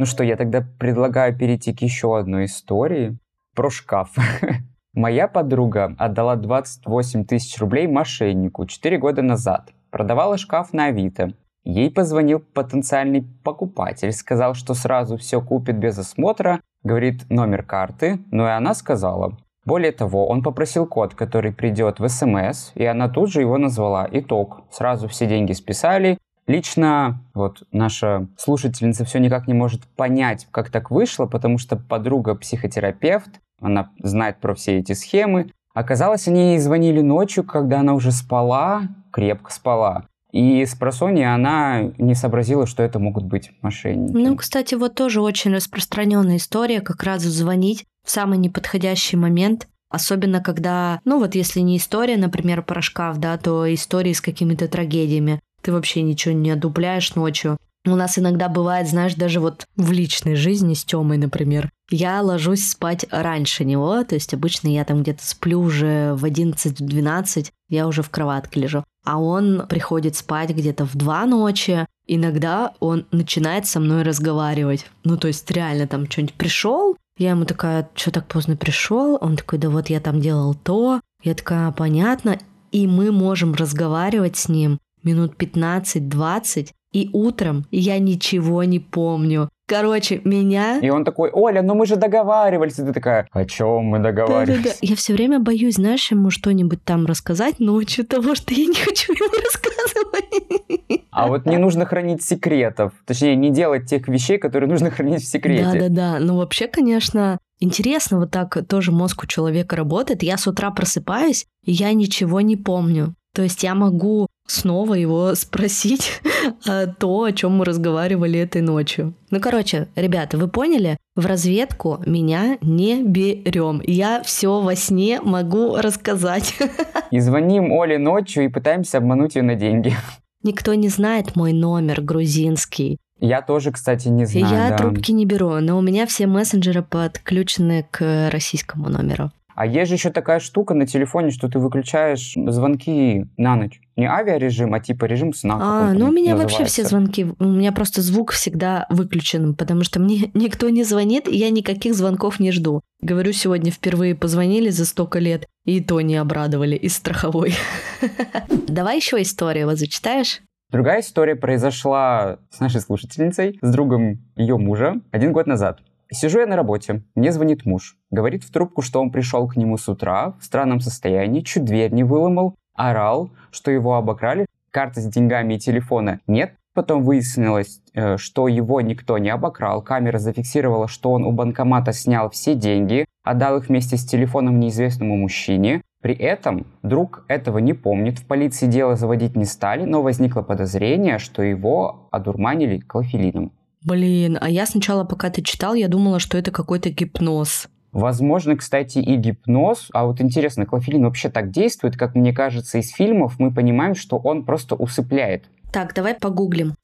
Ну что, я тогда предлагаю перейти к еще одной истории про шкаф. Моя подруга отдала 28 тысяч рублей мошеннику 4 года назад. Продавала шкаф на Авито. Ей позвонил потенциальный покупатель, сказал, что сразу все купит без осмотра, говорит номер карты, но и она сказала. Более того, он попросил код, который придет в СМС, и она тут же его назвала. Итог. Сразу все деньги списали, Лично вот наша слушательница все никак не может понять, как так вышло, потому что подруга психотерапевт, она знает про все эти схемы. Оказалось, они ей звонили ночью, когда она уже спала, крепко спала. И с просони она не сообразила, что это могут быть мошенники. Ну, кстати, вот тоже очень распространенная история, как раз звонить в самый неподходящий момент, Особенно когда, ну вот если не история, например, про шкаф, да, то истории с какими-то трагедиями ты вообще ничего не одупляешь ночью. У нас иногда бывает, знаешь, даже вот в личной жизни с Тёмой, например, я ложусь спать раньше него, то есть обычно я там где-то сплю уже в 11-12, я уже в кроватке лежу. А он приходит спать где-то в 2 ночи, иногда он начинает со мной разговаривать. Ну, то есть реально там что-нибудь пришел, я ему такая, что так поздно пришел? Он такой, да вот я там делал то. Я такая, понятно. И мы можем разговаривать с ним минут 15-20, и утром я ничего не помню. Короче, меня... И он такой, Оля, ну мы же договаривались. И ты такая, о чем мы договаривались? Да, да, да. Я все время боюсь, знаешь, ему что-нибудь там рассказать ночью того, что я не хочу ему рассказывать. А вот не нужно хранить секретов. Точнее, не делать тех вещей, которые нужно хранить в секрете. Да-да-да. Ну, вообще, конечно, интересно, вот так тоже мозг у человека работает. Я с утра просыпаюсь, и я ничего не помню. То есть я могу снова его спросить то, о чем мы разговаривали этой ночью. Ну, короче, ребята, вы поняли? В разведку меня не берем. Я все во сне могу рассказать. И звоним Оле ночью и пытаемся обмануть ее на деньги. Никто не знает мой номер грузинский. Я тоже, кстати, не знаю. Я да. трубки не беру, но у меня все мессенджеры подключены к российскому номеру. А есть же еще такая штука на телефоне, что ты выключаешь звонки на ночь. Не авиарежим, а типа режим сна. А, ну у меня называется. вообще все звонки, у меня просто звук всегда выключен, потому что мне никто не звонит, и я никаких звонков не жду. Говорю, сегодня впервые позвонили за столько лет, и то не обрадовали из страховой. Давай еще историю вот зачитаешь? Другая история произошла с нашей слушательницей, с другом ее мужа, один год назад. Сижу я на работе, мне звонит муж. Говорит в трубку, что он пришел к нему с утра в странном состоянии, чуть дверь не выломал, орал, что его обокрали, карты с деньгами и телефона нет. Потом выяснилось, э, что его никто не обокрал. Камера зафиксировала, что он у банкомата снял все деньги, отдал их вместе с телефоном неизвестному мужчине. При этом друг этого не помнит, в полиции дело заводить не стали, но возникло подозрение, что его одурманили клофелином. Блин, а я сначала, пока ты читал, я думала, что это какой-то гипноз. Возможно, кстати, и гипноз. А вот интересно, клофелин вообще так действует, как мне кажется, из фильмов мы понимаем, что он просто усыпляет. Так, давай погуглим.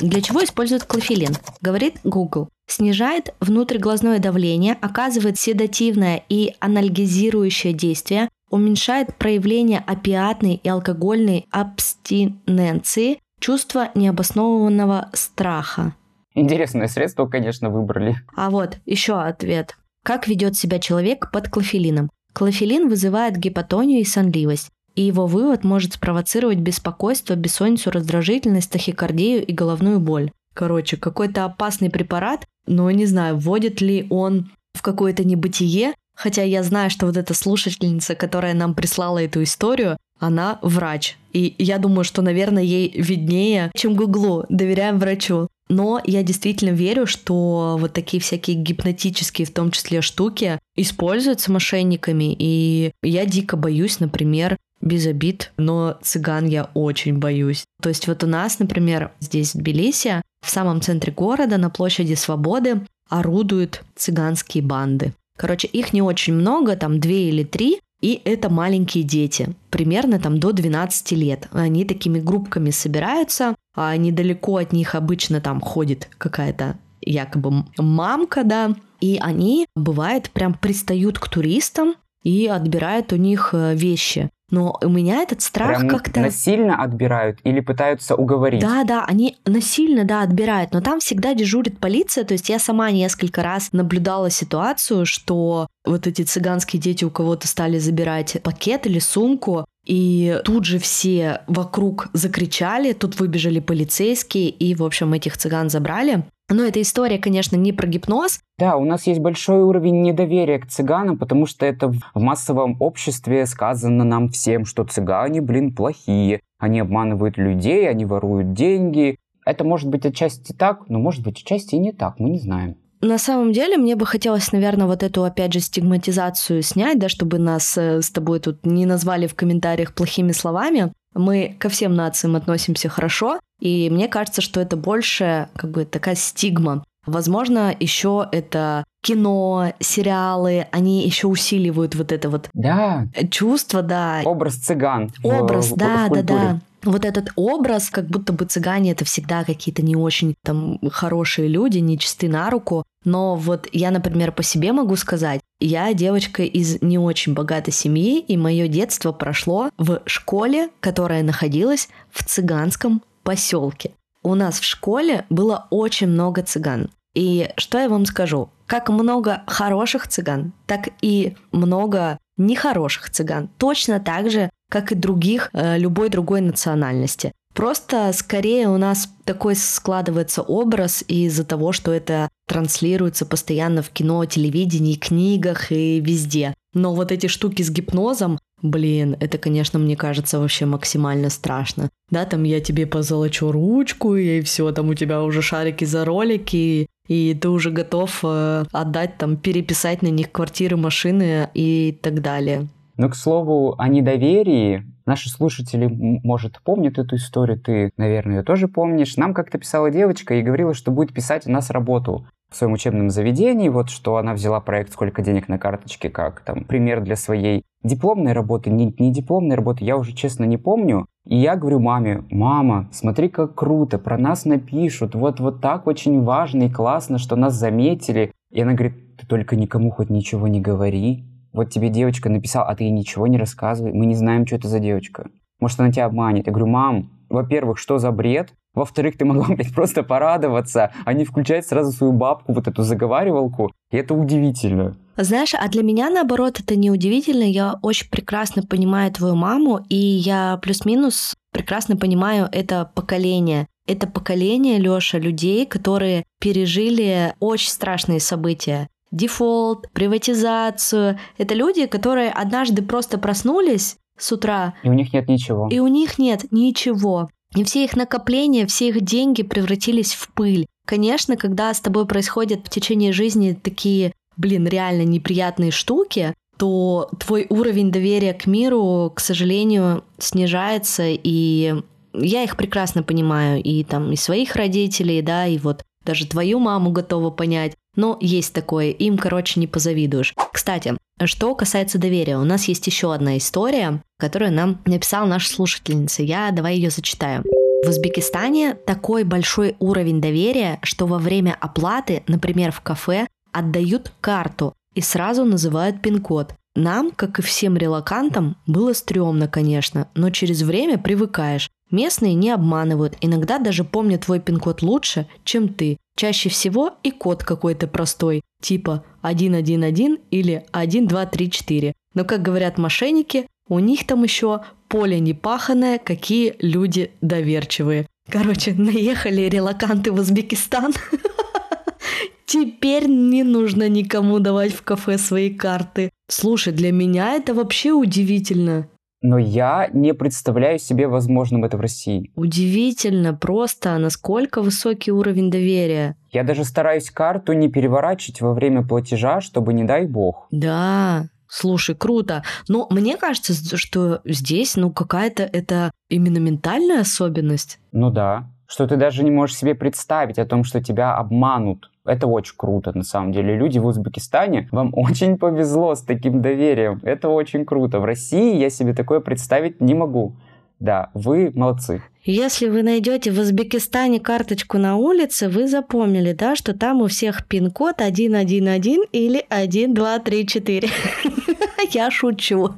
Для чего используют клофелин? Говорит Google. Снижает внутриглазное давление, оказывает седативное и анальгезирующее действие, уменьшает проявление опиатной и алкогольной абстиненции, чувство необоснованного страха. Интересное средство, конечно, выбрали. А вот еще ответ. Как ведет себя человек под клофелином? Клофелин вызывает гипотонию и сонливость, и его вывод может спровоцировать беспокойство, бессонницу, раздражительность, тахикардию и головную боль. Короче, какой-то опасный препарат, но не знаю, вводит ли он в какое-то небытие, хотя я знаю, что вот эта слушательница, которая нам прислала эту историю, она врач. И я думаю, что, наверное, ей виднее, чем Гуглу. Доверяем врачу. Но я действительно верю, что вот такие всякие гипнотические, в том числе, штуки используются мошенниками. И я дико боюсь, например, без обид, но цыган я очень боюсь. То есть вот у нас, например, здесь в Тбилиси, в самом центре города, на площади Свободы, орудуют цыганские банды. Короче, их не очень много, там две или три, и это маленькие дети, примерно там до 12 лет. Они такими группками собираются, а недалеко от них обычно там ходит какая-то якобы мамка, да, и они, бывает, прям пристают к туристам и отбирают у них э, вещи. Но у меня этот страх как-то... насильно отбирают или пытаются уговорить? Да, да, они насильно, да, отбирают, но там всегда дежурит полиция, то есть я сама несколько раз наблюдала ситуацию, что вот эти цыганские дети у кого-то стали забирать пакет или сумку, и тут же все вокруг закричали, тут выбежали полицейские, и, в общем, этих цыган забрали. Но эта история, конечно, не про гипноз. Да, у нас есть большой уровень недоверия к цыганам, потому что это в массовом обществе сказано нам всем, что цыгане, блин, плохие. Они обманывают людей, они воруют деньги. Это может быть отчасти так, но может быть отчасти и не так, мы не знаем. На самом деле, мне бы хотелось, наверное, вот эту, опять же, стигматизацию снять, да, чтобы нас э, с тобой тут не назвали в комментариях плохими словами. Мы ко всем нациям относимся хорошо, и мне кажется, что это больше как бы такая стигма. Возможно, еще это кино, сериалы, они еще усиливают вот это вот да. чувство, да. Образ цыган. Образ, в, да, в да, да вот этот образ, как будто бы цыгане это всегда какие-то не очень там хорошие люди, не чисты на руку. Но вот я, например, по себе могу сказать, я девочка из не очень богатой семьи, и мое детство прошло в школе, которая находилась в цыганском поселке. У нас в школе было очень много цыган. И что я вам скажу? Как много хороших цыган, так и много нехороших цыган. Точно так же, как и других, э, любой другой национальности. Просто скорее у нас такой складывается образ из-за того, что это транслируется постоянно в кино, телевидении, книгах и везде. Но вот эти штуки с гипнозом, блин, это, конечно, мне кажется вообще максимально страшно. Да, там я тебе позолочу ручку, и все, там у тебя уже шарики за ролики, и ты уже готов э, отдать, там, переписать на них квартиры, машины и так далее. Ну, к слову, о недоверии. Наши слушатели, может, помнят эту историю, ты, наверное, ее тоже помнишь. Нам как-то писала девочка и говорила, что будет писать у нас работу в своем учебном заведении, вот что она взяла проект «Сколько денег на карточке», как там пример для своей дипломной работы, не, не дипломной работы, я уже честно не помню. И я говорю маме, мама, смотри, как круто, про нас напишут, вот, вот так очень важно и классно, что нас заметили. И она говорит, ты только никому хоть ничего не говори, вот тебе девочка написала, а ты ей ничего не рассказывай, мы не знаем, что это за девочка. Может, она тебя обманет. Я говорю, мам, во-первых, что за бред? Во-вторых, ты могла, блядь, просто порадоваться, а не включать сразу свою бабку, вот эту заговаривалку. И это удивительно. Знаешь, а для меня, наоборот, это не удивительно. Я очень прекрасно понимаю твою маму, и я плюс-минус прекрасно понимаю это поколение. Это поколение, Лёша, людей, которые пережили очень страшные события дефолт, приватизацию. Это люди, которые однажды просто проснулись с утра. И у них нет ничего. И у них нет ничего. И все их накопления, все их деньги превратились в пыль. Конечно, когда с тобой происходят в течение жизни такие, блин, реально неприятные штуки, то твой уровень доверия к миру, к сожалению, снижается, и я их прекрасно понимаю, и там и своих родителей, да, и вот даже твою маму готова понять. Но есть такое, им, короче, не позавидуешь. Кстати, что касается доверия, у нас есть еще одна история, которую нам написала наша слушательница. Я давай ее зачитаю. В Узбекистане такой большой уровень доверия, что во время оплаты, например, в кафе, отдают карту и сразу называют пин-код. Нам, как и всем релакантам, было стрёмно, конечно, но через время привыкаешь. Местные не обманывают, иногда даже помнят твой пин-код лучше, чем ты. Чаще всего и код какой-то простой, типа 111 или 1234. Но, как говорят мошенники, у них там еще поле непаханное, какие люди доверчивые. Короче, наехали релаканты в Узбекистан. Теперь не нужно никому давать в кафе свои карты. Слушай, для меня это вообще удивительно но я не представляю себе возможным это в России. Удивительно просто, насколько высокий уровень доверия. Я даже стараюсь карту не переворачивать во время платежа, чтобы не дай бог. Да, Слушай, круто. Но мне кажется, что здесь, ну, какая-то это именно ментальная особенность. Ну да. Что ты даже не можешь себе представить о том, что тебя обманут. Это очень круто, на самом деле. Люди в Узбекистане, вам очень повезло с таким доверием. Это очень круто. В России я себе такое представить не могу. Да, вы молодцы. Если вы найдете в Узбекистане карточку на улице, вы запомнили, да, что там у всех пин-код 111 или 1234. Я шучу.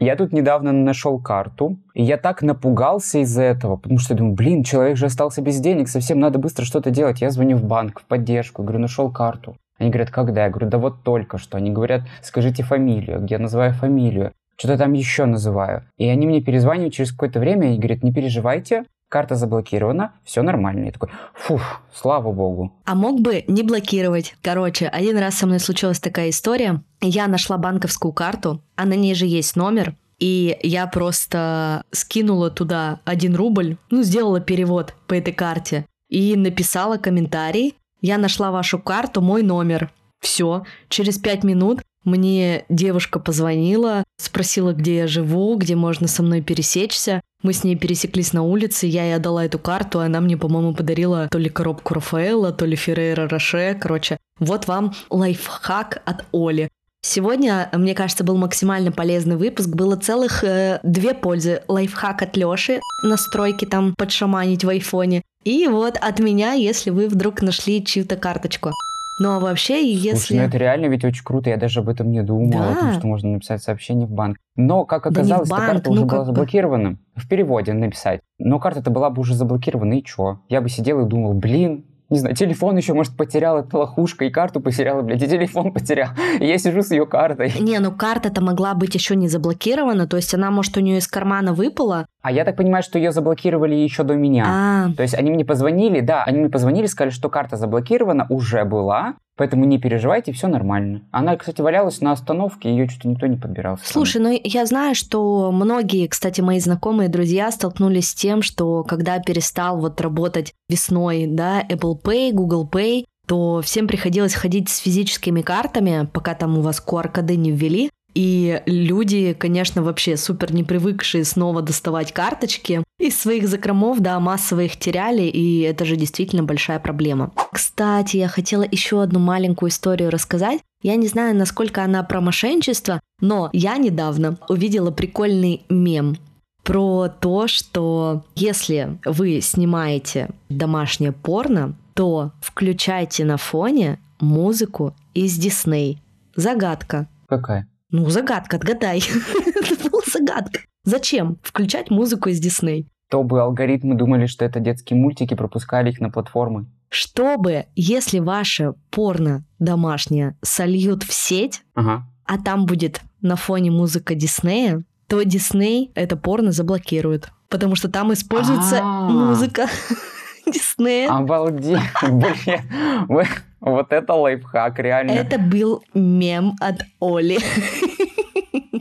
Я тут недавно нашел карту, и я так напугался из-за этого, потому что думаю, блин, человек же остался без денег, совсем надо быстро что-то делать. Я звоню в банк, в поддержку, говорю, нашел карту. Они говорят, когда? Я говорю, да вот только что. Они говорят, скажите фамилию. Я называю фамилию что-то там еще называю. И они мне перезванивают через какое-то время и говорят, не переживайте, карта заблокирована, все нормально. Я такой, фух, слава богу. А мог бы не блокировать. Короче, один раз со мной случилась такая история. Я нашла банковскую карту, а на ней же есть номер, и я просто скинула туда один рубль, ну, сделала перевод по этой карте и написала комментарий. Я нашла вашу карту, мой номер. Все, через пять минут мне девушка позвонила, спросила, где я живу, где можно со мной пересечься. Мы с ней пересеклись на улице, я ей отдала эту карту, она мне, по-моему, подарила то ли коробку Рафаэла, то ли Феррейра Роше. Короче, вот вам лайфхак от Оли. Сегодня, мне кажется, был максимально полезный выпуск. Было целых э, две пользы. Лайфхак от Лёши, настройки там подшаманить в айфоне. И вот от меня, если вы вдруг нашли чью-то карточку. Ну а вообще, если... Слушай, ну это реально ведь очень круто, я даже об этом не думал, да. о том, что можно написать сообщение в банк. Но, как оказалось, да банк, эта карта ну, уже была заблокирована. В переводе написать. Но карта-то была бы уже заблокирована, и чё? Я бы сидел и думал, блин, не знаю, телефон еще, может, потерял, это лохушка, и карту потеряла, блядь, и телефон потерял. И я сижу с ее картой. Не, ну карта-то могла быть еще не заблокирована, то есть она, может, у нее из кармана выпала. А я так понимаю, что ее заблокировали еще до меня. А. То есть они мне позвонили, да, они мне позвонили, сказали, что карта заблокирована, уже была, Поэтому не переживайте, все нормально. Она, кстати, валялась на остановке, ее что-то никто не подбирал. Слушай, ну я знаю, что многие, кстати, мои знакомые друзья столкнулись с тем, что когда перестал вот работать весной, да, Apple Pay, Google Pay, то всем приходилось ходить с физическими картами, пока там у вас QR-коды не ввели. И люди, конечно, вообще супер не привыкшие снова доставать карточки из своих закромов, да, массово их теряли, и это же действительно большая проблема. Кстати, я хотела еще одну маленькую историю рассказать. Я не знаю, насколько она про мошенничество, но я недавно увидела прикольный мем про то, что если вы снимаете домашнее порно, то включайте на фоне музыку из Дисней. Загадка. Какая? Ну, загадка, отгадай. Это была загадка. Зачем включать музыку из Дисней? Чтобы алгоритмы думали, что это детские мультики, пропускали их на платформы. Чтобы, если ваше порно домашнее сольют в сеть, ага. а там будет на фоне музыка Диснея, то Дисней это порно заблокирует. Потому что там используется А-а-а. музыка Диснея. Обалдеть. Вот это лайфхак, реально. Это был мем от Оли.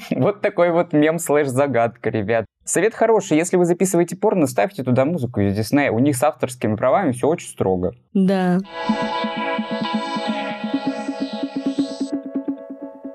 Вот такой вот мем слэш-загадка, ребят. Совет хороший. Если вы записываете порно, ставьте туда музыку из Диснея. У них с авторскими правами все очень строго. Да.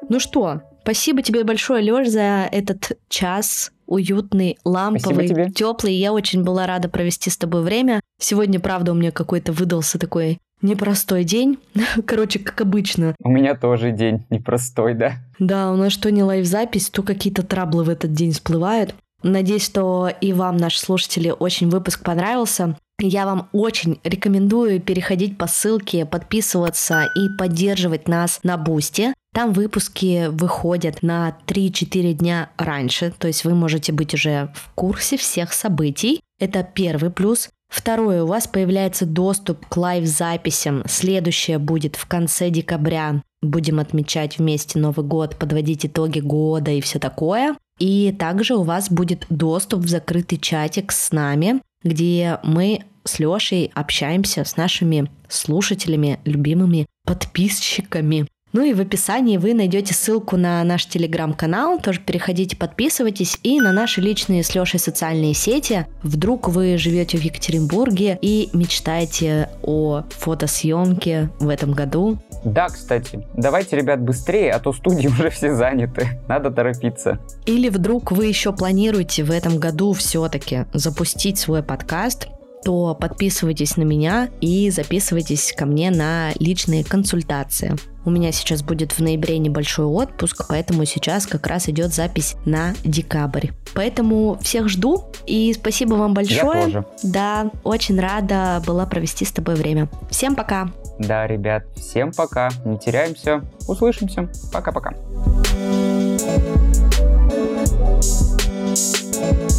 Ну что, спасибо тебе большое, Лёш, за этот час уютный, ламповый, теплый. Я очень была рада провести с тобой время. Сегодня, правда, у меня какой-то выдался такой непростой день. Короче, как обычно. У меня тоже день непростой, да? Да, у нас что не лайв-запись, то какие-то траблы в этот день всплывают. Надеюсь, что и вам, наши слушатели, очень выпуск понравился. Я вам очень рекомендую переходить по ссылке, подписываться и поддерживать нас на Бусте. Там выпуски выходят на 3-4 дня раньше, то есть вы можете быть уже в курсе всех событий. Это первый плюс. Второе, у вас появляется доступ к лайв-записям. Следующее будет в конце декабря. Будем отмечать вместе Новый год, подводить итоги года и все такое. И также у вас будет доступ в закрытый чатик с нами, где мы с Лешей общаемся с нашими слушателями, любимыми подписчиками. Ну и в описании вы найдете ссылку на наш телеграм-канал. Тоже переходите, подписывайтесь. И на наши личные с Лешей социальные сети. Вдруг вы живете в Екатеринбурге и мечтаете о фотосъемке в этом году. Да, кстати. Давайте, ребят, быстрее, а то студии уже все заняты. Надо торопиться. Или вдруг вы еще планируете в этом году все-таки запустить свой подкаст, то подписывайтесь на меня и записывайтесь ко мне на личные консультации. У меня сейчас будет в ноябре небольшой отпуск, поэтому сейчас как раз идет запись на декабрь. Поэтому всех жду и спасибо вам большое. Я тоже. Да, очень рада была провести с тобой время. Всем пока. Да, ребят, всем пока. Не теряемся. Услышимся. Пока-пока. thank you